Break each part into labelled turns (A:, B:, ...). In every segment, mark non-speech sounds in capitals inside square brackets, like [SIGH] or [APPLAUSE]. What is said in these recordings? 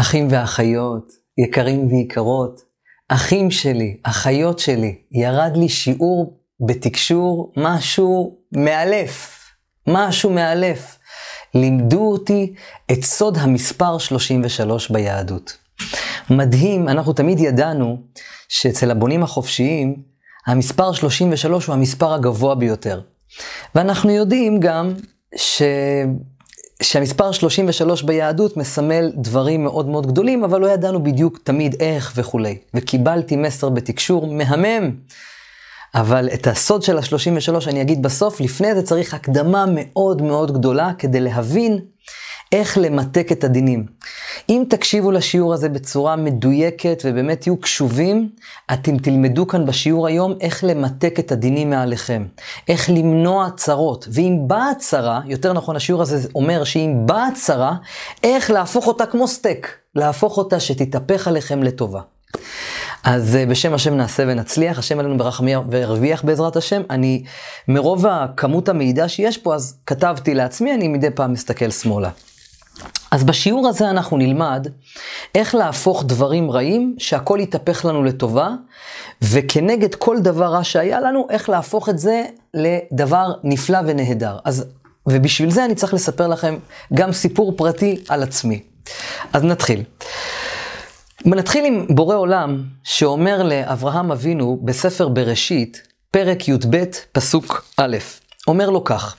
A: אחים ואחיות, יקרים ויקרות, אחים שלי, אחיות שלי, ירד לי שיעור בתקשור, משהו מאלף, משהו מאלף. לימדו אותי את סוד המספר 33 ביהדות. מדהים, אנחנו תמיד ידענו שאצל הבונים החופשיים, המספר 33 הוא המספר הגבוה ביותר. ואנחנו יודעים גם ש... שהמספר 33 ביהדות מסמל דברים מאוד מאוד גדולים, אבל לא ידענו בדיוק תמיד איך וכולי. וקיבלתי מסר בתקשור מהמם. אבל את הסוד של ה-33 אני אגיד בסוף, לפני זה צריך הקדמה מאוד מאוד גדולה כדי להבין איך למתק את הדינים. אם תקשיבו לשיעור הזה בצורה מדויקת ובאמת תהיו קשובים, אתם תלמדו כאן בשיעור היום איך למתק את הדינים מעליכם, איך למנוע צרות, ואם באה צרה, יותר נכון השיעור הזה אומר שאם באה צרה, איך להפוך אותה כמו סטייק, להפוך אותה שתתהפך עליכם לטובה. אז אה, בשם השם נעשה ונצליח, השם עלינו ברחמי והרוויח בעזרת השם. אני, מרוב הכמות המידע שיש פה, אז כתבתי לעצמי, אני מדי פעם מסתכל שמאלה. אז בשיעור הזה אנחנו נלמד איך להפוך דברים רעים, שהכל יתהפך לנו לטובה, וכנגד כל דבר רע שהיה לנו, איך להפוך את זה לדבר נפלא ונהדר. אז, ובשביל זה אני צריך לספר לכם גם סיפור פרטי על עצמי. אז נתחיל. נתחיל עם בורא עולם שאומר לאברהם אבינו בספר בראשית, פרק י"ב, פסוק א', אומר לו כך: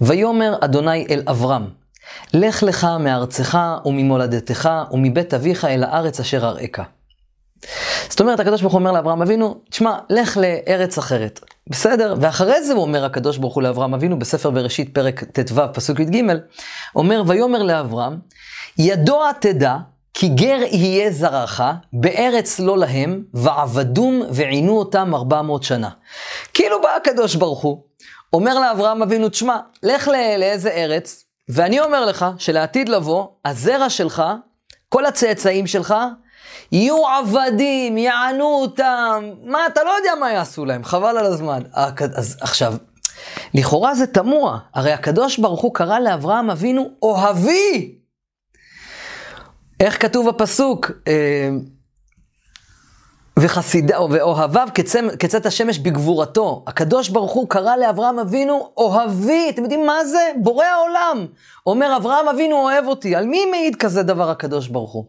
A: ויאמר אדוני אל אברהם, לך לך מארצך וממולדתך ומבית אביך אל הארץ אשר אראך. זאת אומרת, הקדוש ברוך הוא אומר לאברהם אבינו, תשמע, לך לארץ אחרת. בסדר? ואחרי זה הוא אומר הקדוש ברוך הוא לאברהם אבינו בספר בראשית פרק ט"ו פסוק י"ג, אומר ויאמר לאברהם, ידוע תדע כי גר יהיה זרעך בארץ לא להם, ועבדום ועינו אותם ארבע מאות שנה. כאילו בא הקדוש ברוך הוא, אומר לאברהם אבינו, תשמע, לך לאיזה ארץ, ואני אומר לך שלעתיד לבוא, הזרע שלך, כל הצאצאים שלך, יהיו עבדים, יענו אותם, מה, אתה לא יודע מה יעשו להם, חבל על הזמן. אז עכשיו, לכאורה זה תמוה, הרי הקדוש ברוך הוא קרא לאברהם אבינו אוהבי. איך כתוב בפסוק? וחסידה, ואוהביו כצאת השמש בגבורתו. הקדוש ברוך הוא קרא לאברהם אבינו אוהבי, אתם יודעים מה זה? בורא העולם. אומר אברהם אבינו אוהב אותי. על מי מעיד כזה דבר הקדוש ברוך הוא?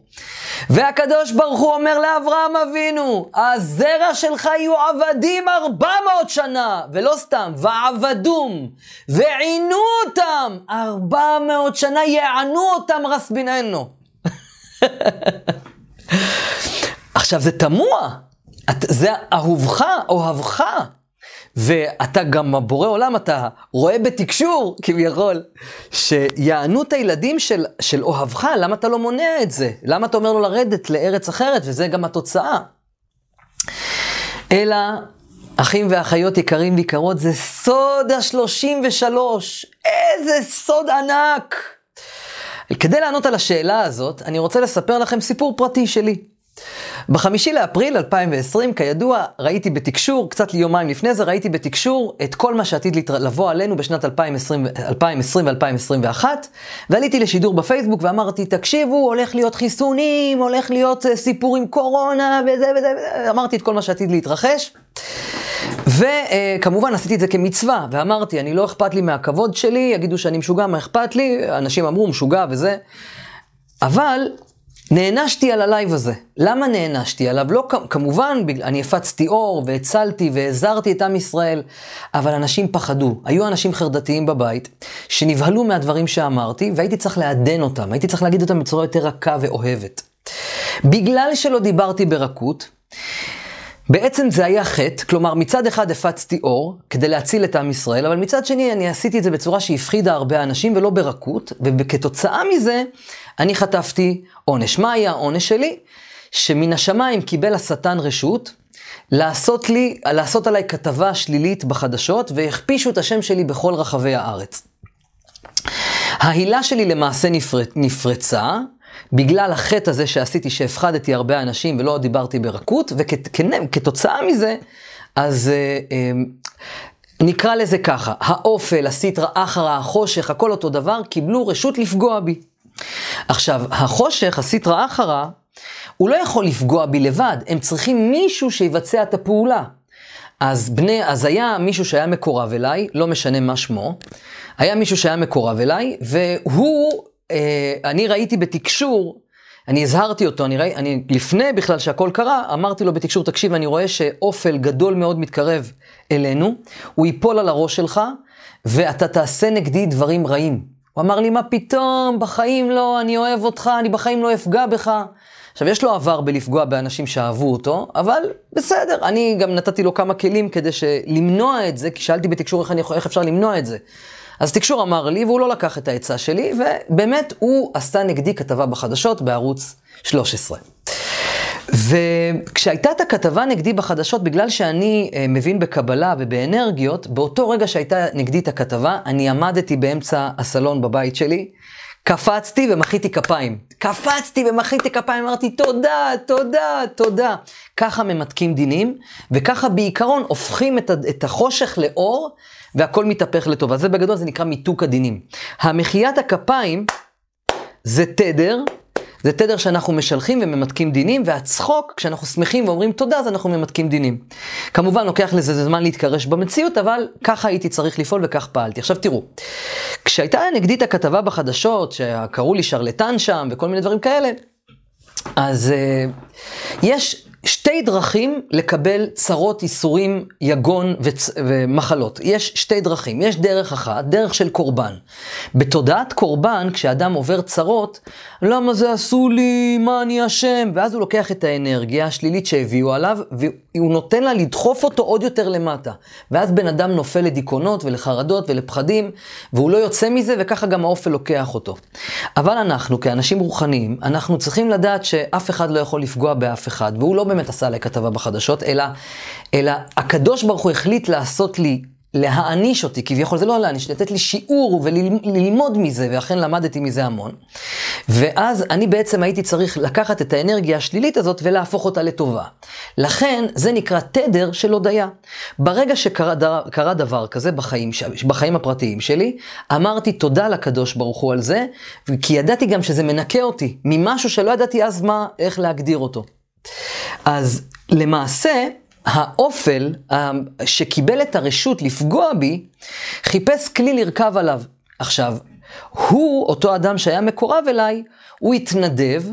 A: והקדוש ברוך הוא אומר לאברהם אבינו, הזרע שלך יהיו עבדים ארבע מאות שנה, ולא סתם, ועבדום, ועינו אותם, ארבע מאות שנה יענו אותם רסביננו. [LAUGHS] עכשיו, זה תמוה. את, זה אהובך, אוהבך. ואתה גם בורא עולם, אתה רואה בתקשור, כביכול, שיענו את הילדים של, של אוהבך, למה אתה לא מונע את זה? למה אתה אומר לו לרדת לארץ אחרת? וזה גם התוצאה. אלא, אחים ואחיות יקרים ויקרות, זה סוד השלושים ושלוש. איזה סוד ענק. כדי לענות על השאלה הזאת, אני רוצה לספר לכם סיפור פרטי שלי. בחמישי לאפריל 2020, כידוע, ראיתי בתקשור, קצת יומיים לפני זה, ראיתי בתקשור את כל מה שעתיד לבוא עלינו בשנת 2020, ו-2021, ועליתי לשידור בפייסבוק ואמרתי, תקשיבו, הולך להיות חיסונים, הולך להיות אה, סיפור עם קורונה, וזה וזה, אמרתי את כל מה שעתיד להתרחש. וכמובן עשיתי את זה כמצווה, ואמרתי, אני לא אכפת לי מהכבוד שלי, יגידו שאני משוגע, מה אכפת לי? אנשים אמרו, משוגע וזה. אבל נענשתי על הלייב הזה. למה נענשתי עליו? לא, כמובן, אני הפצתי אור והצלתי והעזרתי את עם ישראל, אבל אנשים פחדו. היו אנשים חרדתיים בבית, שנבהלו מהדברים שאמרתי, והייתי צריך לעדן אותם, הייתי צריך להגיד אותם בצורה יותר רכה ואוהבת. בגלל שלא דיברתי ברכות, בעצם זה היה חטא, כלומר מצד אחד הפצתי אור כדי להציל את עם ישראל, אבל מצד שני אני עשיתי את זה בצורה שהפחידה הרבה אנשים ולא ברכות, וכתוצאה מזה אני חטפתי עונש. מה היה העונש שלי? שמן השמיים קיבל השטן רשות לעשות לי, לעשות עליי כתבה שלילית בחדשות, והכפישו את השם שלי בכל רחבי הארץ. ההילה שלי למעשה נפר... נפרצה, בגלל החטא הזה שעשיתי, שהפחדתי הרבה אנשים ולא דיברתי ברכות, וכתוצאה מזה, אז אה, אה, נקרא לזה ככה, האופל, הסטרא אחרא, החושך, הכל אותו דבר, קיבלו רשות לפגוע בי. עכשיו, החושך, הסטרא אחרא, הוא לא יכול לפגוע בי לבד, הם צריכים מישהו שיבצע את הפעולה. אז בני, אז היה מישהו שהיה מקורב אליי, לא משנה מה שמו, היה מישהו שהיה מקורב אליי, והוא, אה, אני ראיתי בתקשור, אני הזהרתי אותו, אני, ראי, אני לפני בכלל שהכל קרה, אמרתי לו בתקשור, תקשיב, אני רואה שאופל גדול מאוד מתקרב אלינו, הוא ייפול על הראש שלך, ואתה תעשה נגדי דברים רעים. הוא אמר לי, מה פתאום, בחיים לא, אני אוהב אותך, אני בחיים לא אפגע בך. עכשיו, יש לו עבר בלפגוע באנשים שאהבו אותו, אבל בסדר, אני גם נתתי לו כמה כלים כדי למנוע את זה, כי שאלתי בתקשור איך, אני, איך אפשר למנוע את זה. אז תקשור אמר לי, והוא לא לקח את העצה שלי, ובאמת הוא עשה נגדי כתבה בחדשות בערוץ 13. וכשהייתה את הכתבה נגדי בחדשות, בגלל שאני אה, מבין בקבלה ובאנרגיות, באותו רגע שהייתה נגדי את הכתבה, אני עמדתי באמצע הסלון בבית שלי, קפצתי ומחיתי כפיים. קפצתי ומחיתי כפיים, אמרתי תודה, תודה, תודה. ככה ממתקים דינים, וככה בעיקרון הופכים את החושך לאור, והכל מתהפך לטובה. זה בגדול, זה נקרא מיתוק הדינים. המחיית הכפיים זה תדר, זה תדר שאנחנו משלחים וממתקים דינים, והצחוק, כשאנחנו שמחים ואומרים תודה, אז אנחנו ממתקים דינים. כמובן, לוקח לזה זמן להתקרש במציאות, אבל ככה הייתי צריך לפעול וכך פעלתי. עכשיו תראו, כשהייתה נגדי את הכתבה בחדשות, שקראו לי שרלטן שם וכל מיני דברים כאלה, אז uh, יש שתי דרכים לקבל צרות, ייסורים, יגון וצ... ומחלות. יש שתי דרכים. יש דרך אחת, דרך של קורבן. בתודעת קורבן, כשאדם עובר צרות, למה זה עשו לי, מה אני אשם? ואז הוא לוקח את האנרגיה השלילית שהביאו עליו, והוא נותן לה לדחוף אותו עוד יותר למטה. ואז בן אדם נופל לדיכאונות ולחרדות ולפחדים, והוא לא יוצא מזה, וככה גם האופל לוקח אותו. אבל אנחנו, כאנשים רוחניים, אנחנו צריכים לדעת שאף אחד לא יכול לפגוע באף אחד, והוא לא באמת עשה עליי כתבה בחדשות, אלא, אלא הקדוש ברוך הוא החליט לעשות לי להעניש אותי, כביכול זה לא להעניש, לתת לי שיעור וללמוד מזה, ואכן למדתי מזה המון. ואז אני בעצם הייתי צריך לקחת את האנרגיה השלילית הזאת ולהפוך אותה לטובה. לכן זה נקרא תדר של הודיה. ברגע שקרה דבר, כזה בחיים, בחיים הפרטיים שלי, אמרתי תודה לקדוש ברוך הוא על זה, כי ידעתי גם שזה מנקה אותי ממשהו שלא ידעתי אז מה, איך להגדיר אותו. אז למעשה, האופל שקיבל את הרשות לפגוע בי, חיפש כלי לרכב עליו. עכשיו, הוא, אותו אדם שהיה מקורב אליי, הוא התנדב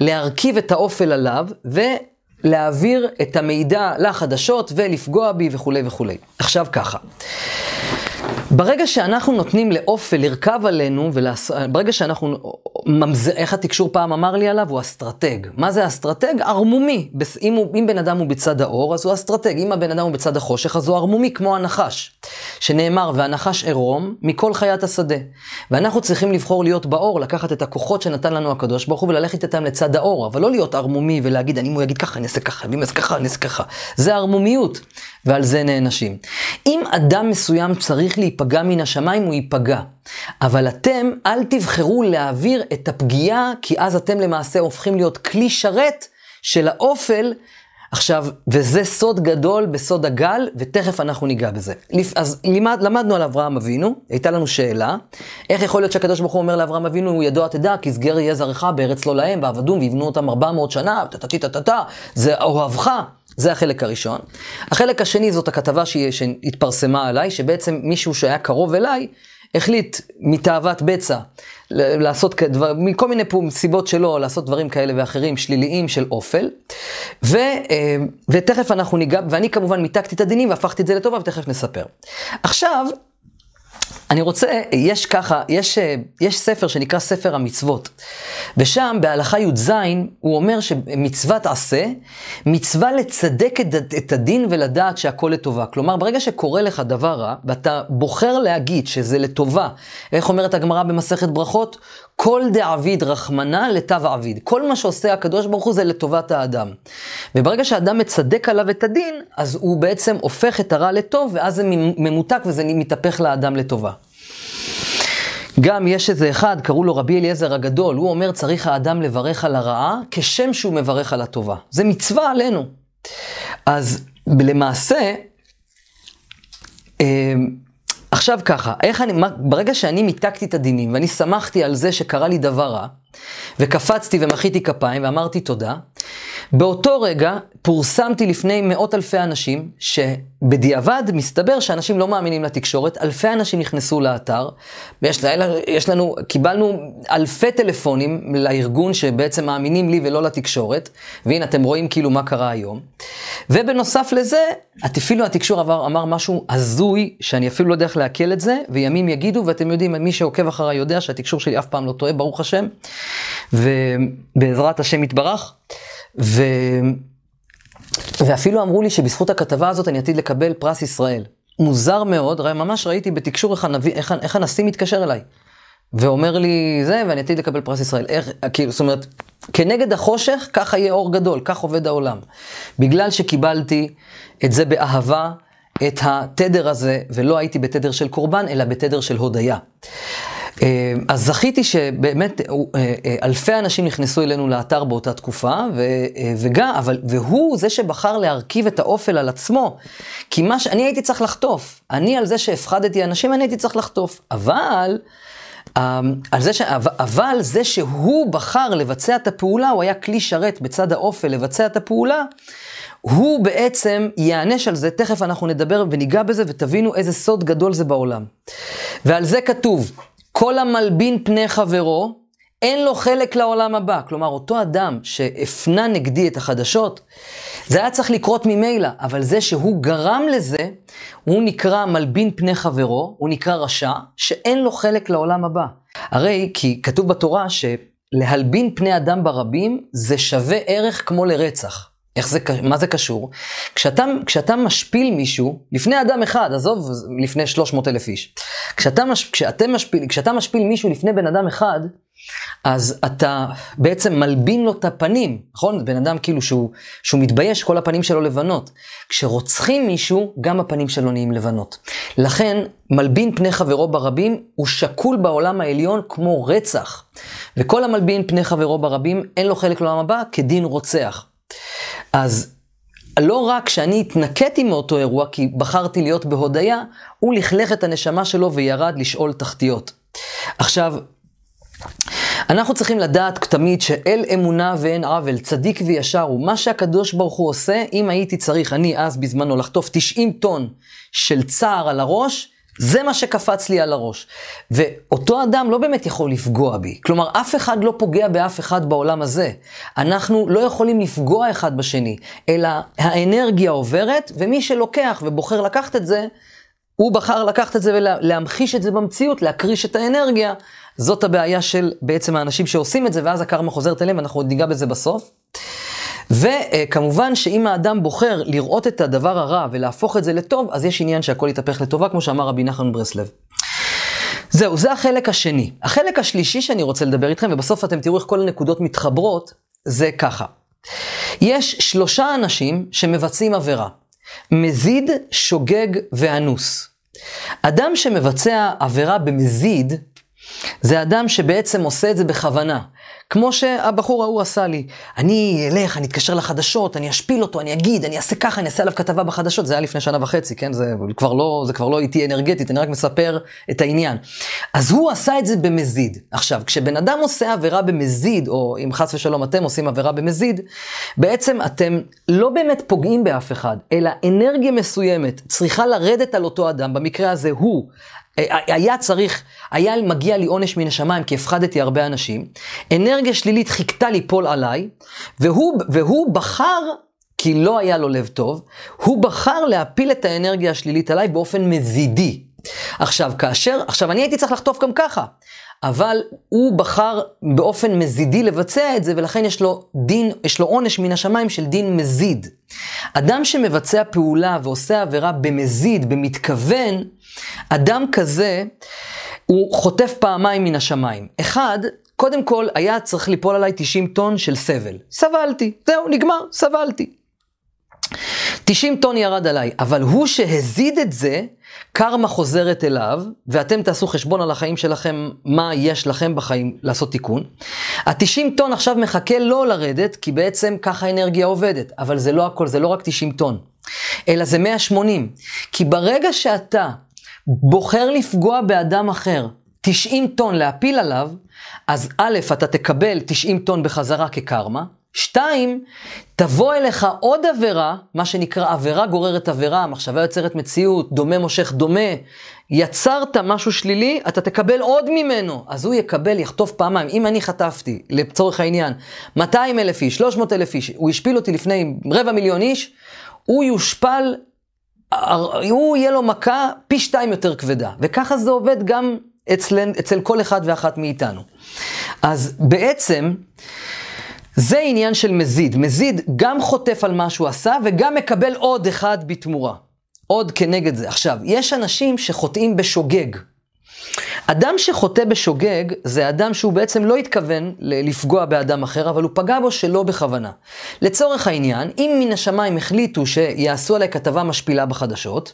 A: להרכיב את האופל עליו ולהעביר את המידע לחדשות ולפגוע בי וכולי וכולי. עכשיו ככה. ברגע שאנחנו נותנים לאופל לרכב עלינו, ולעש... ברגע שאנחנו, ממז... איך התקשור פעם אמר לי עליו? הוא אסטרטג. מה זה אסטרטג? ערמומי. אם, הוא... אם בן אדם הוא בצד האור, אז הוא אסטרטג. אם הבן אדם הוא בצד החושך, אז הוא ערמומי כמו הנחש. שנאמר, והנחש ערום מכל חיית השדה. ואנחנו צריכים לבחור להיות באור, לקחת את הכוחות שנתן לנו הקדוש ברוך הוא וללכת איתם לצד האור, אבל לא להיות ערמומי ולהגיד, אני אם הוא יגיד ככה, אני אעשה ככה, ואם יעשה ככה, אני אעשה ככה. זה ערמומיות, ועל זה נענשים. אם אדם מסוים צריך להיפגע מן השמיים, הוא ייפגע. אבל אתם, אל תבחרו להעביר את הפגיעה, כי אז אתם למעשה הופכים להיות כלי שרת של האופל עכשיו, וזה סוד גדול בסוד הגל, ותכף אנחנו ניגע בזה. אז לימד, למדנו על אברהם אבינו, הייתה לנו שאלה, איך יכול להיות שהקדוש ברוך הוא אומר לאברהם אבינו, הוא ידוע תדע, כי סגר יהיה זרעך בארץ לא להם, ועבדום, ויבנו אותם 400 שנה, טה-טה-טה-טה, זה אוהבך. זה החלק הראשון. החלק השני זאת הכתבה שהתפרסמה עליי, שבעצם מישהו שהיה קרוב אליי, החליט מתאוות בצע לעשות דבר, מכל מיני סיבות שלו, לעשות דברים כאלה ואחרים שליליים של אופל. ו, אה, ותכף אנחנו ניגע, ואני כמובן מיתקתי את הדינים והפכתי את זה לטובה ותכף נספר. עכשיו, אני רוצה, יש ככה, יש, אה, יש ספר שנקרא ספר המצוות, ושם בהלכה י"ז הוא אומר שמצוות עשה, מצווה לצדק את, את הדין ולדעת שהכל לטובה. כלומר, ברגע שקורה לך דבר רע, ואתה בוחר להגיד שזה לטובה, איך אומרת הגמרא במסכת ברכות? כל דעביד רחמנא לטב עביד. כל מה שעושה הקדוש ברוך הוא זה לטובת האדם. וברגע שהאדם מצדק עליו את הדין, אז הוא בעצם הופך את הרע לטוב, ואז זה ממותק וזה מתהפך לאדם לטובה. גם יש איזה אחד, קראו לו רבי אליעזר הגדול, הוא אומר צריך האדם לברך על הרעה כשם שהוא מברך על הטובה. זה מצווה עלינו. אז למעשה, אה, עכשיו ככה, איך אני, מה, ברגע שאני מיתקתי את הדינים ואני שמחתי על זה שקרה לי דבר רע, וקפצתי ומחיתי כפיים ואמרתי תודה, באותו רגע פורסמתי לפני מאות אלפי אנשים, שבדיעבד מסתבר שאנשים לא מאמינים לתקשורת, אלפי אנשים נכנסו לאתר, ויש יש לנו, קיבלנו אלפי טלפונים לארגון שבעצם מאמינים לי ולא לתקשורת, והנה אתם רואים כאילו מה קרה היום. ובנוסף לזה, אפילו התקשור עבר, אמר משהו הזוי, שאני אפילו לא יודע איך לעכל את זה, וימים יגידו, ואתם יודעים, מי שעוקב אחריי יודע שהתקשור שלי אף פעם לא טועה, ברוך השם, ובעזרת השם יתברך. ו... ואפילו אמרו לי שבזכות הכתבה הזאת אני עתיד לקבל פרס ישראל. מוזר מאוד, ממש ראיתי בתקשור איך, הנביא, איך, איך הנשיא מתקשר אליי. ואומר לי זה, ואני עתיד לקבל פרס ישראל. איך, כאילו, זאת אומרת, כנגד החושך, ככה יהיה אור גדול, כך עובד העולם. בגלל שקיבלתי את זה באהבה, את התדר הזה, ולא הייתי בתדר של קורבן, אלא בתדר של הודיה. אה, אז זכיתי שבאמת אה, אה, אלפי אנשים נכנסו אלינו לאתר באותה תקופה, וגם, אבל, והוא זה שבחר להרכיב את האופל על עצמו. כי מה שאני הייתי צריך לחטוף, אני על זה שהפחדתי אנשים, אני הייתי צריך לחטוף. אבל... על זה ש... אבל זה שהוא בחר לבצע את הפעולה, הוא היה כלי שרת בצד האופל לבצע את הפעולה, הוא בעצם ייענש על זה, תכף אנחנו נדבר וניגע בזה ותבינו איזה סוד גדול זה בעולם. ועל זה כתוב, כל המלבין פני חברו, אין לו חלק לעולם הבא. כלומר, אותו אדם שהפנה נגדי את החדשות, זה היה צריך לקרות ממילא, אבל זה שהוא גרם לזה, הוא נקרא מלבין פני חברו, הוא נקרא רשע, שאין לו חלק לעולם הבא. הרי כי כתוב בתורה שלהלבין פני אדם ברבים, זה שווה ערך כמו לרצח. איך זה, מה זה קשור? כשאתה, כשאתה משפיל מישהו, לפני אדם אחד, עזוב, לפני 300 אלף איש, כשאתה, מש, כשאתם משפיל, כשאתה משפיל מישהו לפני בן אדם אחד, אז אתה בעצם מלבין לו את הפנים, נכון? בן אדם כאילו שהוא, שהוא מתבייש, כל הפנים שלו לבנות. כשרוצחים מישהו, גם הפנים שלו נהיים לבנות. לכן, מלבין פני חברו ברבים, הוא שקול בעולם העליון כמו רצח. וכל המלבין פני חברו ברבים, אין לו חלק לעולם הבא כדין רוצח. אז לא רק שאני התנקטתי מאותו אירוע, כי בחרתי להיות בהודיה, הוא לכלך את הנשמה שלו וירד לשאול תחתיות. עכשיו, אנחנו צריכים לדעת תמיד שאל אמונה ואין עוול, צדיק וישר הוא. מה שהקדוש ברוך הוא עושה, אם הייתי צריך, אני אז בזמנו, לחטוף 90 טון של צער על הראש, זה מה שקפץ לי על הראש. ואותו אדם לא באמת יכול לפגוע בי. כלומר, אף אחד לא פוגע באף אחד בעולם הזה. אנחנו לא יכולים לפגוע אחד בשני, אלא האנרגיה עוברת, ומי שלוקח ובוחר לקחת את זה, הוא בחר לקחת את זה ולהמחיש את זה במציאות, להקריש את האנרגיה. זאת הבעיה של בעצם האנשים שעושים את זה, ואז הקרמה חוזרת אליהם, אנחנו עוד ניגע בזה בסוף. וכמובן שאם האדם בוחר לראות את הדבר הרע ולהפוך את זה לטוב, אז יש עניין שהכל יתהפך לטובה, כמו שאמר רבי נחמן ברסלב. זהו, זה החלק השני. החלק השלישי שאני רוצה לדבר איתכם, ובסוף אתם תראו איך כל הנקודות מתחברות, זה ככה. יש שלושה אנשים שמבצעים עבירה. מזיד, שוגג ואנוס. אדם שמבצע עבירה במזיד, זה אדם שבעצם עושה את זה בכוונה. כמו שהבחור ההוא עשה לי. אני אלך, אני אתקשר לחדשות, אני אשפיל אותו, אני אגיד, אני אעשה ככה, אני אעשה עליו כתבה בחדשות. זה היה לפני שנה וחצי, כן? זה כבר לא, זה כבר לא איתי אנרגטית, אני רק מספר את העניין. אז הוא עשה את זה במזיד. עכשיו, כשבן אדם עושה עבירה במזיד, או אם חס ושלום אתם עושים עבירה במזיד, בעצם אתם לא באמת פוגעים באף אחד, אלא אנרגיה מסוימת צריכה לרדת על אותו אדם, במקרה הזה הוא. היה צריך, היה מגיע לי עונש מן השמיים כי הפחדתי הרבה אנשים, אנרגיה שלילית חיכתה ליפול עליי, והוא, והוא בחר, כי לא היה לו לב טוב, הוא בחר להפיל את האנרגיה השלילית עליי באופן מזידי. עכשיו, כאשר, עכשיו אני הייתי צריך לחטוף גם ככה, אבל הוא בחר באופן מזידי לבצע את זה, ולכן יש לו דין, יש לו עונש מן השמיים של דין מזיד. אדם שמבצע פעולה ועושה עבירה במזיד, במתכוון, אדם כזה, הוא חוטף פעמיים מן השמיים. אחד, קודם כל היה צריך ליפול עליי 90 טון של סבל. סבלתי, זהו, נגמר, סבלתי. 90 טון ירד עליי, אבל הוא שהזיד את זה, קרמה חוזרת אליו, ואתם תעשו חשבון על החיים שלכם, מה יש לכם בחיים לעשות תיקון. ה-90 טון עכשיו מחכה לא לרדת, כי בעצם ככה האנרגיה עובדת, אבל זה לא הכל, זה לא רק 90 טון, אלא זה 180. כי ברגע שאתה בוחר לפגוע באדם אחר, 90 טון להפיל עליו, אז א', אתה תקבל 90 טון בחזרה כקרמה, שתיים, תבוא אליך עוד עבירה, מה שנקרא עבירה גוררת עבירה, מחשבה יוצרת מציאות, דומה מושך דומה, יצרת משהו שלילי, אתה תקבל עוד ממנו. אז הוא יקבל, יחטוף פעמיים. אם אני חטפתי, לצורך העניין, 200 אלף איש, 300 אלף איש, הוא השפיל אותי לפני רבע מיליון איש, הוא יושפל, הוא יהיה לו מכה פי שתיים יותר כבדה. וככה זה עובד גם אצל, אצל כל אחד ואחת מאיתנו. אז בעצם, זה עניין של מזיד. מזיד גם חוטף על מה שהוא עשה וגם מקבל עוד אחד בתמורה. עוד כנגד זה. עכשיו, יש אנשים שחוטאים בשוגג. אדם שחוטא בשוגג זה אדם שהוא בעצם לא התכוון לפגוע באדם אחר, אבל הוא פגע בו שלא בכוונה. לצורך העניין, אם מן השמיים החליטו שיעשו עליי כתבה משפילה בחדשות,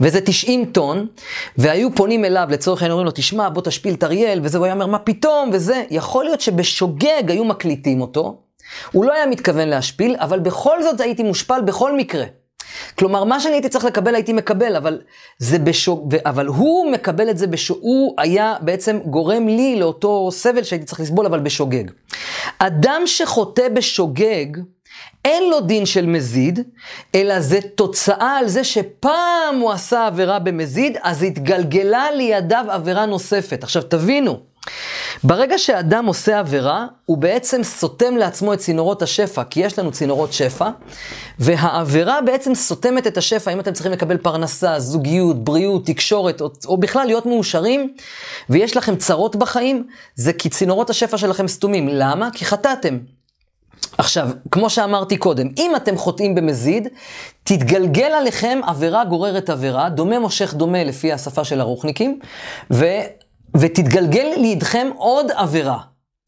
A: וזה 90 טון, והיו פונים אליו, לצורך העניין אומרים לו, תשמע, בוא תשפיל את אריאל, וזה, הוא היה אומר, מה פתאום, וזה, יכול להיות שבשוגג היו מקליטים אותו, הוא לא היה מתכוון להשפיל, אבל בכל זאת הייתי מושפל בכל מקרה. כלומר, מה שאני הייתי צריך לקבל, הייתי מקבל, אבל זה בשוק, אבל הוא מקבל את זה בשוק, הוא היה בעצם גורם לי לאותו סבל שהייתי צריך לסבול, אבל בשוגג. אדם שחוטא בשוגג, אין לו דין של מזיד, אלא זה תוצאה על זה שפעם הוא עשה עבירה במזיד, אז התגלגלה לידיו עבירה נוספת. עכשיו תבינו, ברגע שאדם עושה עבירה, הוא בעצם סותם לעצמו את צינורות השפע, כי יש לנו צינורות שפע, והעבירה בעצם סותמת את השפע. אם אתם צריכים לקבל פרנסה, זוגיות, בריאות, תקשורת, או, או בכלל להיות מאושרים, ויש לכם צרות בחיים, זה כי צינורות השפע שלכם סתומים. למה? כי חטאתם. עכשיו, כמו שאמרתי קודם, אם אתם חוטאים במזיד, תתגלגל עליכם עבירה גוררת עבירה, דומה מושך דומה לפי השפה של הרוחניקים, ו... ותתגלגל לידכם עוד עבירה.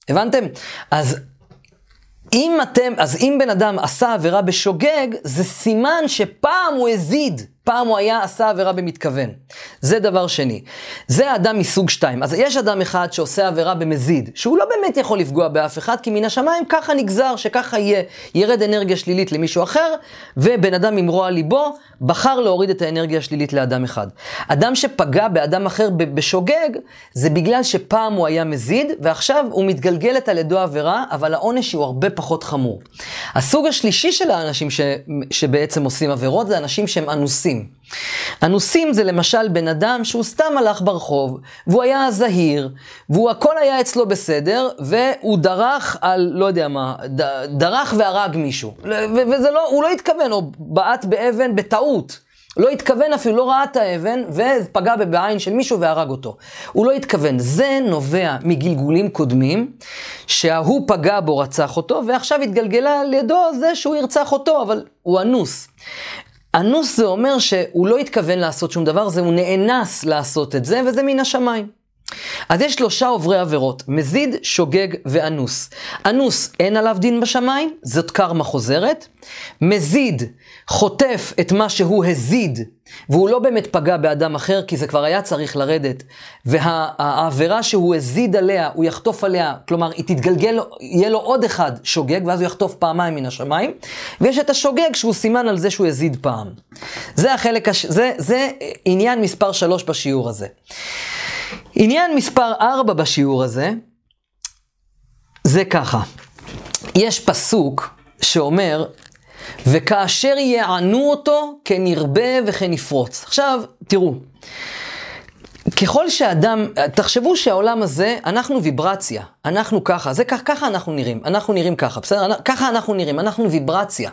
A: הבנתם? אז אם אתם, אז אם בן אדם עשה עבירה בשוגג, זה סימן שפעם הוא הזיד. פעם הוא היה עשה עבירה במתכוון. זה דבר שני. זה אדם מסוג שתיים. אז יש אדם אחד שעושה עבירה במזיד, שהוא לא באמת יכול לפגוע באף אחד, כי מן השמיים ככה נגזר, שככה יהיה, ירד אנרגיה שלילית למישהו אחר, ובן אדם עם רוע ליבו בחר להוריד את האנרגיה השלילית לאדם אחד. אדם שפגע באדם אחר בשוגג, זה בגלל שפעם הוא היה מזיד, ועכשיו הוא מתגלגלת על ידו עבירה, אבל העונש הוא הרבה פחות חמור. הסוג השלישי של האנשים ש, שבעצם עושים עבירות, זה אנשים שהם אנוסים. אנוסים. אנוסים זה למשל בן אדם שהוא סתם הלך ברחוב, והוא היה זהיר, והוא הכל היה אצלו בסדר, והוא דרך על, לא יודע מה, ד, דרך והרג מישהו. וזה לא, הוא לא התכוון, או בעט באבן בטעות. לא התכוון אפילו, לא ראה את האבן, ופגע בעין של מישהו והרג אותו. הוא לא התכוון. זה נובע מגלגולים קודמים, שההוא פגע בו, רצח אותו, ועכשיו התגלגלה לידו זה שהוא ירצח אותו, אבל הוא אנוס. אנוס זה אומר שהוא לא התכוון לעשות שום דבר, זה הוא נאנס לעשות את זה, וזה מן השמיים. אז יש שלושה עוברי עבירות, מזיד, שוגג ואנוס. אנוס, אין עליו דין בשמיים, זאת קרמה חוזרת. מזיד, חוטף את מה שהוא הזיד, והוא לא באמת פגע באדם אחר, כי זה כבר היה צריך לרדת. והעבירה שהוא הזיד עליה, הוא יחטוף עליה, כלומר, היא תתגלגל, יהיה לו עוד אחד שוגג, ואז הוא יחטוף פעמיים מן השמיים. ויש את השוגג שהוא סימן על זה שהוא הזיד פעם. זה החלק, הש... זה, זה עניין מספר שלוש בשיעור הזה. עניין מספר 4 בשיעור הזה, זה ככה. יש פסוק שאומר, וכאשר יענו אותו, כן ירבה וכן יפרוץ. עכשיו, תראו, ככל שאדם, תחשבו שהעולם הזה, אנחנו ויברציה, אנחנו ככה, זה כך, ככה אנחנו נראים, אנחנו נראים ככה, בסדר? ככה אנחנו נראים, אנחנו ויברציה.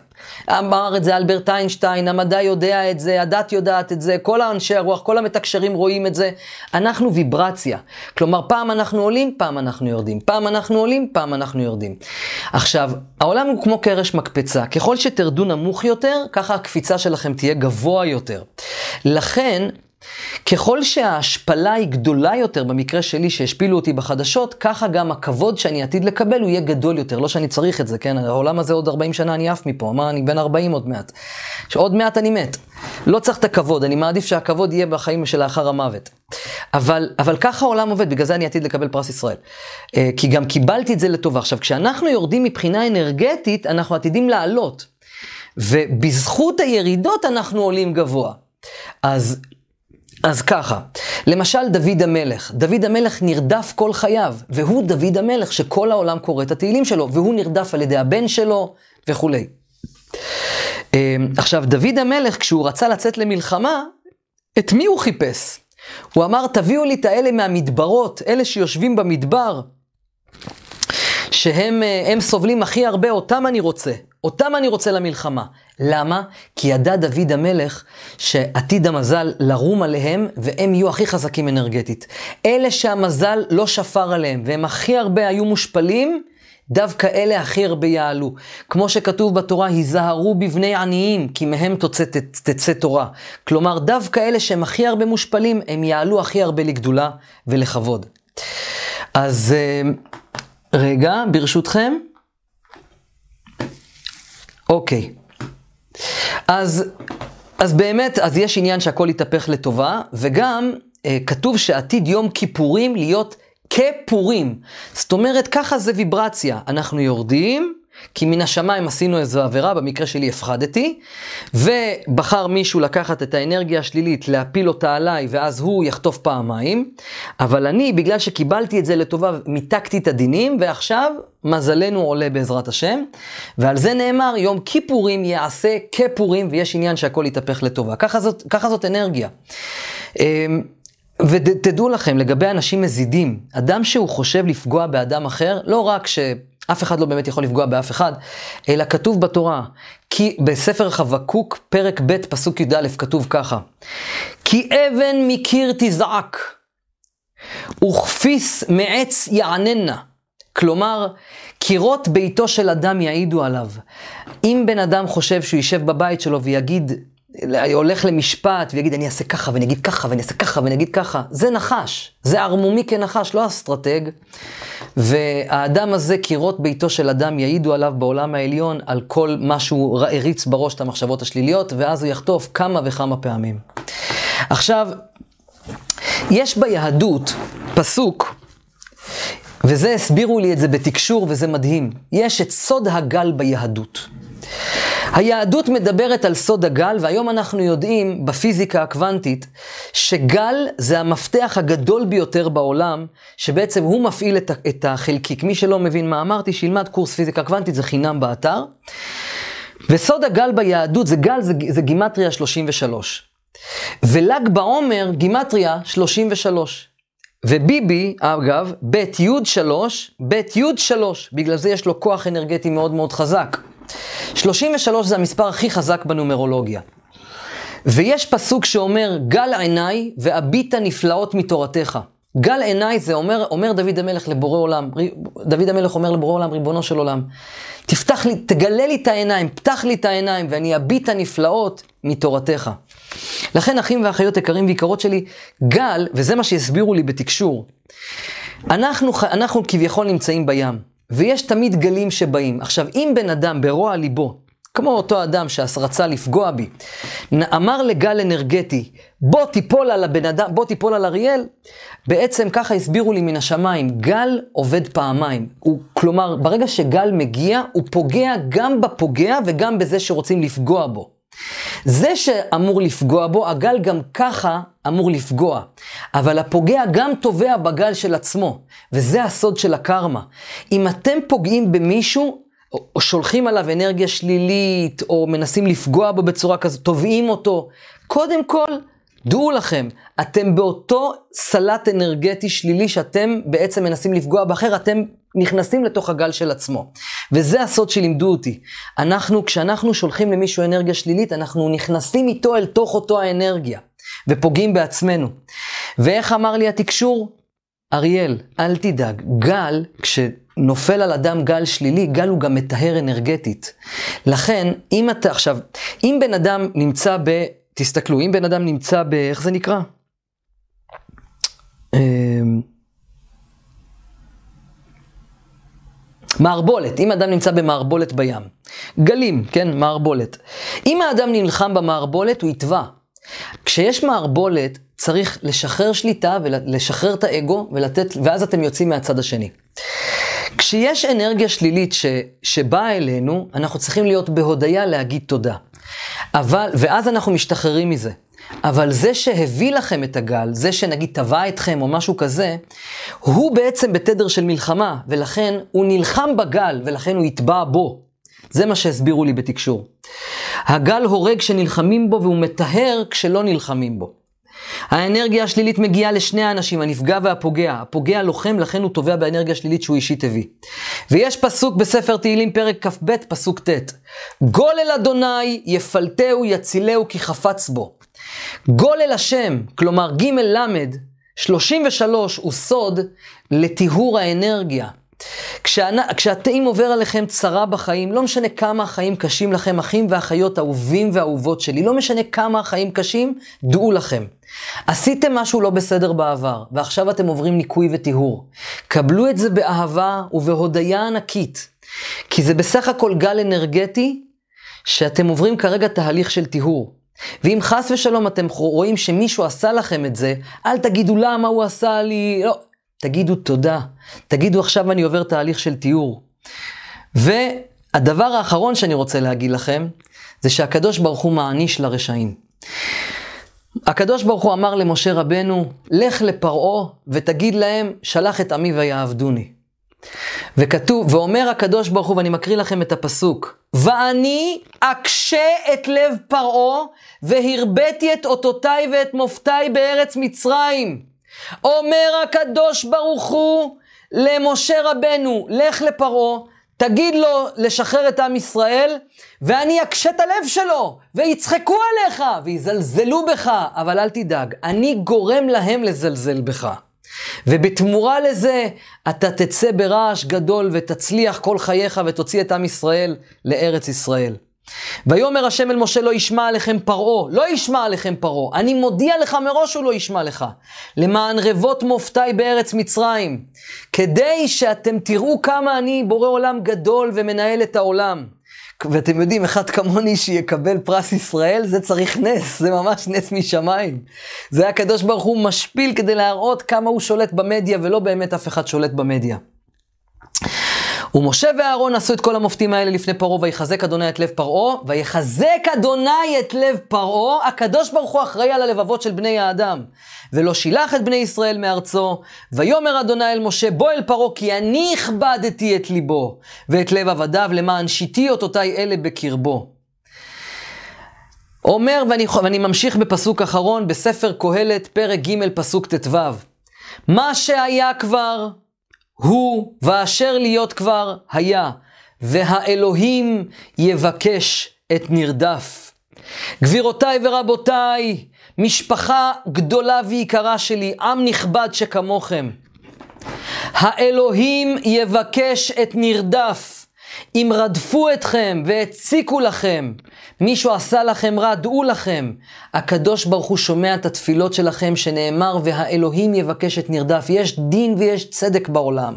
A: אמר את זה אלברט איינשטיין, המדע יודע את זה, הדת יודעת את זה, כל האנשי הרוח, כל המתקשרים רואים את זה, אנחנו ויברציה. כלומר, פעם אנחנו עולים, פעם אנחנו יורדים, פעם אנחנו עולים, פעם אנחנו יורדים. עכשיו, העולם הוא כמו קרש מקפצה, ככל שתרדו נמוך יותר, ככה הקפיצה שלכם תהיה גבוה יותר. לכן, ככל שההשפלה היא גדולה יותר, במקרה שלי שהשפילו אותי בחדשות, ככה גם הכבוד שאני עתיד לקבל הוא יהיה גדול יותר. לא שאני צריך את זה, כן? העולם הזה עוד 40 שנה אני עף מפה, מה, אני בן 40 עוד מעט. שעוד מעט אני מת. לא צריך את הכבוד, אני מעדיף שהכבוד יהיה בחיים שלאחר המוות. אבל, אבל ככה העולם עובד, בגלל זה אני עתיד לקבל פרס ישראל. אה, כי גם קיבלתי את זה לטובה. עכשיו, כשאנחנו יורדים מבחינה אנרגטית, אנחנו עתידים לעלות. ובזכות הירידות אנחנו עולים גבוה. אז אז ככה, למשל דוד המלך. דוד המלך נרדף כל חייו, והוא דוד המלך שכל העולם קורא את התהילים שלו, והוא נרדף על ידי הבן שלו וכולי. אמ, עכשיו, דוד המלך, כשהוא רצה לצאת למלחמה, את מי הוא חיפש? הוא אמר, תביאו לי את האלה מהמדברות, אלה שיושבים במדבר, שהם אה, סובלים הכי הרבה, אותם אני רוצה. אותם אני רוצה למלחמה. למה? כי ידע דוד המלך שעתיד המזל לרום עליהם, והם יהיו הכי חזקים אנרגטית. אלה שהמזל לא שפר עליהם, והם הכי הרבה היו מושפלים, דווקא אלה הכי הרבה יעלו. כמו שכתוב בתורה, היזהרו בבני עניים, כי מהם תוצא, תצא תורה. כלומר, דווקא אלה שהם הכי הרבה מושפלים, הם יעלו הכי הרבה לגדולה ולכבוד. אז אה, רגע, ברשותכם. אוקיי. אז, אז באמת, אז יש עניין שהכל יתהפך לטובה, וגם אה, כתוב שעתיד יום כיפורים להיות כפורים. זאת אומרת, ככה זה ויברציה. אנחנו יורדים, כי מן השמיים עשינו איזו עבירה, במקרה שלי הפחדתי, ובחר מישהו לקחת את האנרגיה השלילית, להפיל אותה עליי, ואז הוא יחטוף פעמיים. אבל אני, בגלל שקיבלתי את זה לטובה, מיתקתי את הדינים, ועכשיו מזלנו עולה בעזרת השם. ועל זה נאמר, יום כיפורים יעשה כפורים, ויש עניין שהכל יתהפך לטובה. ככה זאת, ככה זאת אנרגיה. אמ, ותדעו לכם, לגבי אנשים מזידים, אדם שהוא חושב לפגוע באדם אחר, לא רק שאף אחד לא באמת יכול לפגוע באף אחד, אלא כתוב בתורה, כי בספר חבקוק, פרק ב', פסוק י"א, כתוב ככה: כי אבן מקיר תזעק, וכפיס מעץ יעננה. כלומר, קירות ביתו של אדם יעידו עליו. אם בן אדם חושב שהוא יישב בבית שלו ויגיד, הולך למשפט ויגיד, אני אעשה ככה, ואני אגיד ככה, ואני אעשה ככה, ואני אגיד ככה. זה נחש, זה ערמומי כנחש, לא אסטרטג. והאדם הזה, קירות ביתו של אדם יעידו עליו בעולם העליון על כל מה שהוא הריץ בראש את המחשבות השליליות, ואז הוא יחטוף כמה וכמה פעמים. עכשיו, יש ביהדות פסוק, וזה הסבירו לי את זה בתקשור וזה מדהים. יש את סוד הגל ביהדות. היהדות מדברת על סוד הגל, והיום אנחנו יודעים בפיזיקה הקוונטית שגל זה המפתח הגדול ביותר בעולם, שבעצם הוא מפעיל את החלקיק. מי שלא מבין מה אמרתי, שילמד קורס פיזיקה קוונטית, זה חינם באתר. וסוד הגל ביהדות זה גל, זה, זה גימטריה 33. ול"ג בעומר, גימטריה 33. וביבי, אגב, בית י' 3, בית י' 3, בגלל זה יש לו כוח אנרגטי מאוד מאוד חזק. 33 זה המספר הכי חזק בנומרולוגיה. ויש פסוק שאומר, גל עיניי ואביט נפלאות מתורתך. גל עיניי זה אומר, אומר דוד המלך לבורא עולם, דוד המלך אומר לבורא עולם, ריבונו של עולם, תפתח לי, תגלה לי את העיניים, פתח לי את העיניים, ואני אביט הנפלאות מתורתך. לכן, אחים ואחיות יקרים ויקרות שלי, גל, וזה מה שהסבירו לי בתקשור, אנחנו, אנחנו כביכול נמצאים בים. ויש תמיד גלים שבאים. עכשיו, אם בן אדם ברוע ליבו, כמו אותו אדם שרצה לפגוע בי, אמר לגל אנרגטי, בוא תיפול על הבן אדם, בוא תיפול על אריאל, בעצם ככה הסבירו לי מן השמיים, גל עובד פעמיים. הוא, כלומר, ברגע שגל מגיע, הוא פוגע גם בפוגע וגם בזה שרוצים לפגוע בו. זה שאמור לפגוע בו, הגל גם ככה אמור לפגוע. אבל הפוגע גם תובע בגל של עצמו, וזה הסוד של הקרמה. אם אתם פוגעים במישהו, או שולחים עליו אנרגיה שלילית, או מנסים לפגוע בו בצורה כזאת, תובעים אותו, קודם כל, דעו לכם, אתם באותו סלט אנרגטי שלילי שאתם בעצם מנסים לפגוע באחר, אתם נכנסים לתוך הגל של עצמו. וזה הסוד שלימדו אותי. אנחנו, כשאנחנו שולחים למישהו אנרגיה שלילית, אנחנו נכנסים איתו אל תוך אותו האנרגיה, ופוגעים בעצמנו. ואיך אמר לי התקשור? אריאל, אל תדאג, גל, כשנופל על אדם גל שלילי, גל הוא גם מטהר אנרגטית. לכן, אם אתה עכשיו, אם בן אדם נמצא ב... תסתכלו, אם בן אדם נמצא ב... איך זה נקרא? אמ, מערבולת, אם אדם נמצא במערבולת בים. גלים, כן, מערבולת. אם האדם נלחם במערבולת, הוא יטבע. כשיש מערבולת, צריך לשחרר שליטה ולשחרר את האגו ולתת, ואז אתם יוצאים מהצד השני. כשיש אנרגיה שלילית ש, שבאה אלינו, אנחנו צריכים להיות בהודיה להגיד תודה. אבל, ואז אנחנו משתחררים מזה. אבל זה שהביא לכם את הגל, זה שנגיד טבע אתכם או משהו כזה, הוא בעצם בתדר של מלחמה, ולכן הוא נלחם בגל, ולכן הוא יטבע בו. זה מה שהסבירו לי בתקשור. הגל הורג כשנלחמים בו והוא מטהר כשלא נלחמים בו. האנרגיה השלילית מגיעה לשני האנשים, הנפגע והפוגע. הפוגע לוחם, לכן הוא תובע באנרגיה שלילית שהוא אישית הביא. ויש פסוק בספר תהילים, פרק כ"ב, פסוק ט': גול אל אדוני, יפלטהו, יצילהו, כי חפץ בו. גול אל השם, כלומר ג' ל', 33 הוא סוד לטיהור האנרגיה. כשהתאים עובר עליכם צרה בחיים, לא משנה כמה החיים קשים לכם, אחים ואחיות אהובים ואהובות שלי, לא משנה כמה החיים קשים, דעו לכם. עשיתם משהו לא בסדר בעבר, ועכשיו אתם עוברים ניקוי וטיהור. קבלו את זה באהבה ובהודיה ענקית, כי זה בסך הכל גל אנרגטי שאתם עוברים כרגע תהליך של טיהור. ואם חס ושלום אתם רואים שמישהו עשה לכם את זה, אל תגידו למה הוא עשה לי, לא, תגידו תודה. תגידו עכשיו אני עובר תהליך של תיאור. והדבר האחרון שאני רוצה להגיד לכם, זה שהקדוש ברוך הוא מעניש לרשעים. הקדוש ברוך הוא אמר למשה רבנו, לך לפרעה ותגיד להם, שלח את עמי ויעבדוני. וכתוב, ואומר הקדוש ברוך הוא, ואני מקריא לכם את הפסוק, ואני אקשה את לב פרעה, והרביתי את אותותיי ואת מופתיי בארץ מצרים. אומר הקדוש ברוך הוא למשה רבנו, לך לפרעה, תגיד לו לשחרר את עם ישראל, ואני אקשה את הלב שלו, ויצחקו עליך, ויזלזלו בך, אבל אל תדאג, אני גורם להם לזלזל בך. ובתמורה לזה, אתה תצא ברעש גדול ותצליח כל חייך ותוציא את עם ישראל לארץ ישראל. ויאמר השם אל משה לא ישמע עליכם פרעה, לא ישמע עליכם פרעה, אני מודיע לך מראש הוא לא ישמע לך, למען רבות מופתי בארץ מצרים, כדי שאתם תראו כמה אני בורא עולם גדול ומנהל את העולם. ואתם יודעים, אחד כמוני שיקבל פרס ישראל, זה צריך נס, זה ממש נס משמיים. זה הקדוש ברוך הוא משפיל כדי להראות כמה הוא שולט במדיה, ולא באמת אף אחד שולט במדיה. ומשה ואהרון עשו את כל המופתים האלה לפני פרעה, ויחזק אדוני את לב פרעה, ויחזק אדוני את לב פרעה, הקדוש ברוך הוא אחראי על הלבבות של בני האדם. ולא שילח את בני ישראל מארצו, ויאמר אדוני אל משה, בוא אל פרעה, כי אני הכבדתי את ליבו, ואת לב עבדיו, למען שיתי אותותי אלה בקרבו. אומר, ואני, ואני ממשיך בפסוק אחרון, בספר קהלת, פרק ג', פסוק ט"ו. מה שהיה כבר, הוא ואשר להיות כבר היה, והאלוהים יבקש את נרדף. גבירותיי ורבותיי, משפחה גדולה ויקרה שלי, עם נכבד שכמוכם. האלוהים יבקש את נרדף. אם רדפו אתכם והציקו לכם, מישהו עשה לכם רע, דעו לכם, הקדוש ברוך הוא שומע את התפילות שלכם שנאמר, והאלוהים יבקש את נרדף. יש דין ויש צדק בעולם.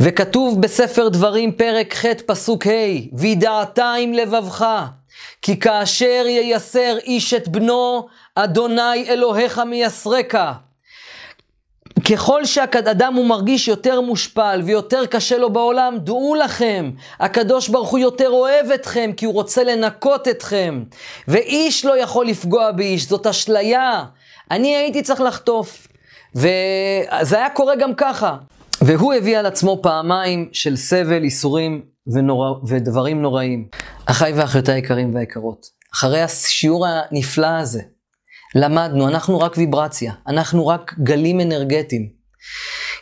A: וכתוב בספר דברים, פרק ח', פסוק ה', וידעת עם לבבך, כי כאשר ייסר איש את בנו, אדוני אלוהיך מייסרקה. ככל שהאדם הוא מרגיש יותר מושפל ויותר קשה לו בעולם, דעו לכם, הקדוש ברוך הוא יותר אוהב אתכם כי הוא רוצה לנקות אתכם. ואיש לא יכול לפגוע באיש, זאת אשליה. אני הייתי צריך לחטוף. וזה היה קורה גם ככה. והוא הביא על עצמו פעמיים של סבל, ייסורים ונורא, ודברים נוראים. אחיי ואחיותיי היקרים והיקרות, אחרי השיעור הנפלא הזה, למדנו, אנחנו רק ויברציה, אנחנו רק גלים אנרגטיים.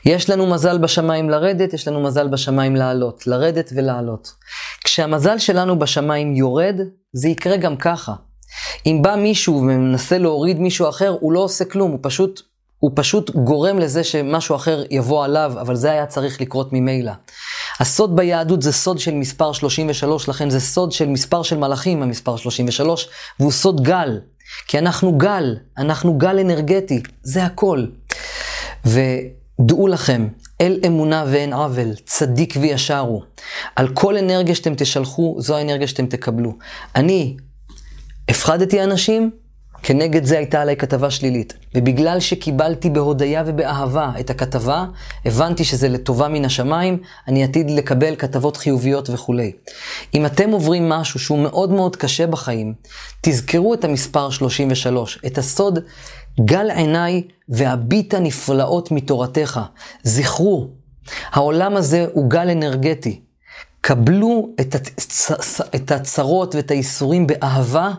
A: יש לנו מזל בשמיים לרדת, יש לנו מזל בשמיים לעלות, לרדת ולעלות. כשהמזל שלנו בשמיים יורד, זה יקרה גם ככה. אם בא מישהו ומנסה להוריד מישהו אחר, הוא לא עושה כלום, הוא פשוט, הוא פשוט גורם לזה שמשהו אחר יבוא עליו, אבל זה היה צריך לקרות ממילא. הסוד ביהדות זה סוד של מספר 33, לכן זה סוד של מספר של מלאכים, המספר 33, והוא סוד גל. כי אנחנו גל, אנחנו גל אנרגטי, זה הכל. ודעו לכם, אל אמונה ואין עוול, צדיק וישר הוא. על כל אנרגיה שאתם תשלחו, זו האנרגיה שאתם תקבלו. אני הפחדתי אנשים, כנגד זה הייתה עליי כתבה שלילית. ובגלל שקיבלתי בהודיה ובאהבה את הכתבה, הבנתי שזה לטובה מן השמיים, אני עתיד לקבל כתבות חיוביות וכולי. אם אתם עוברים משהו שהוא מאוד מאוד קשה בחיים, תזכרו את המספר 33, את הסוד גל עיניי והביטה נפלאות מתורתך. זכרו, העולם הזה הוא גל אנרגטי. קבלו את, הצ... את הצרות ואת הייסורים באהבה,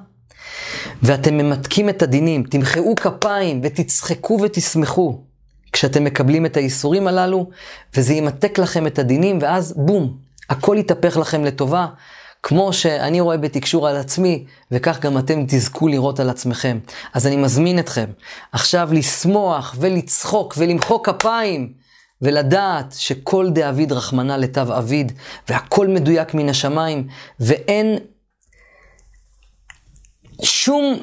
A: ואתם ממתקים את הדינים. תמחאו כפיים ותצחקו ותשמחו כשאתם מקבלים את הייסורים הללו, וזה ימתק לכם את הדינים, ואז בום, הכל יתהפך לכם לטובה. כמו שאני רואה בתקשור על עצמי, וכך גם אתם תזכו לראות על עצמכם. אז אני מזמין אתכם עכשיו לשמוח ולצחוק ולמחוא כפיים, ולדעת שכל דאביד רחמנא לתו אביד, והכל מדויק מן השמיים, ואין שום,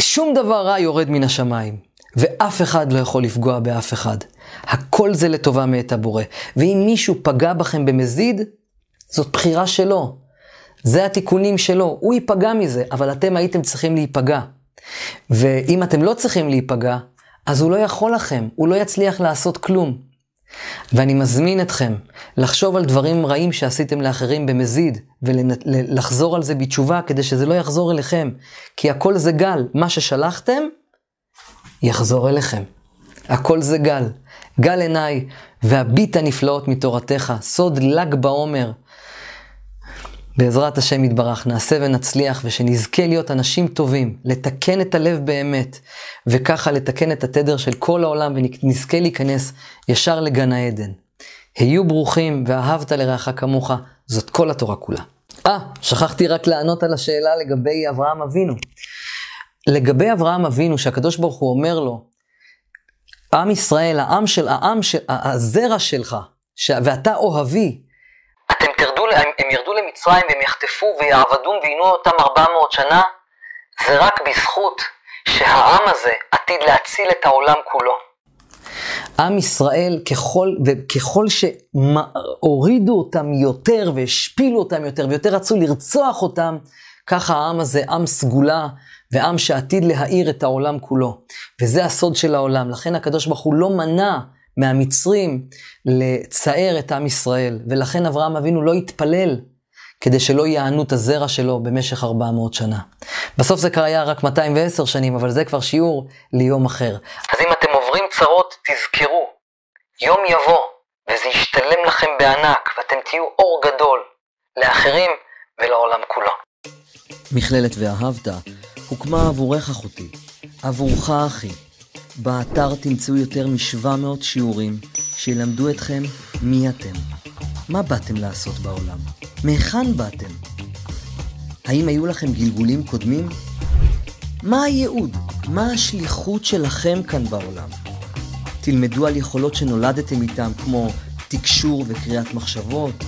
A: שום דבר רע יורד מן השמיים, ואף אחד לא יכול לפגוע באף אחד. הכל זה לטובה מאת הבורא. ואם מישהו פגע בכם במזיד, זאת בחירה שלו. זה התיקונים שלו. הוא ייפגע מזה, אבל אתם הייתם צריכים להיפגע. ואם אתם לא צריכים להיפגע, אז הוא לא יכול לכם, הוא לא יצליח לעשות כלום. ואני מזמין אתכם לחשוב על דברים רעים שעשיתם לאחרים במזיד, ולחזור על זה בתשובה כדי שזה לא יחזור אליכם. כי הכל זה גל, מה ששלחתם, יחזור אליכם. הכל זה גל. גל עיניי, והביט הנפלאות מתורתך, סוד ל"ג בעומר, בעזרת השם יתברך, נעשה ונצליח, ושנזכה להיות אנשים טובים, לתקן את הלב באמת, וככה לתקן את התדר של כל העולם, ונזכה להיכנס ישר לגן העדן. היו ברוכים, ואהבת לרעך כמוך, זאת כל התורה כולה. אה, שכחתי רק לענות על השאלה לגבי אברהם אבינו. לגבי אברהם אבינו, שהקדוש ברוך הוא אומר לו, עם ישראל, העם של, העם של, הזרע שלך, ש... ואתה אוהבי, הם, הם ירדו למצרים והם יחטפו ויעבדו ועינו אותם 400 שנה, זה רק בזכות שהעם הזה עתיד להציל את העולם כולו. עם ישראל, ככל, וככל שהורידו אותם יותר והשפילו אותם יותר ויותר רצו לרצוח אותם, ככה העם הזה עם סגולה ועם שעתיד להאיר את העולם כולו. וזה הסוד של העולם. לכן הקדוש ברוך הוא לא מנע מהמצרים לצער את עם ישראל, ולכן אברהם אבינו לא התפלל כדי שלא יענו את הזרע שלו במשך 400 שנה. בסוף זה כבר היה רק 210 שנים, אבל זה כבר שיעור ליום אחר. אז אם אתם עוברים צרות, תזכרו, יום יבוא, וזה ישתלם לכם בענק, ואתם תהיו אור גדול לאחרים ולעולם כולו. מכללת ואהבת הוקמה עבורך אחותי, עבורך אחי. באתר תמצאו יותר מ-700 שיעורים שילמדו אתכם מי אתם. מה באתם לעשות בעולם? מהיכן באתם? האם היו לכם גלגולים קודמים? מה הייעוד? מה השליחות שלכם כאן בעולם? תלמדו על יכולות שנולדתם איתם כמו תקשור וקריאת מחשבות,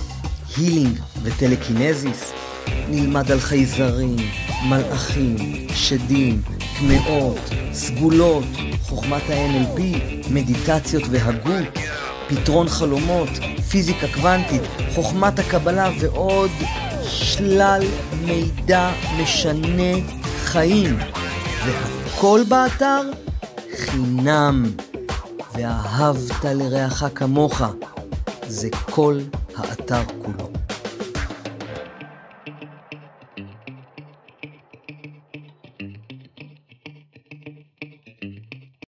A: הילינג וטלקינזיס. נלמד על חייזרים, מלאכים, שדים, טמאות, סגולות, חוכמת ה-NLP, מדיטציות והגות, פתרון חלומות, פיזיקה קוונטית, חוכמת הקבלה ועוד שלל מידע משנה חיים. והכל באתר חינם. ואהבת לרעך כמוך, זה כל האתר כולו.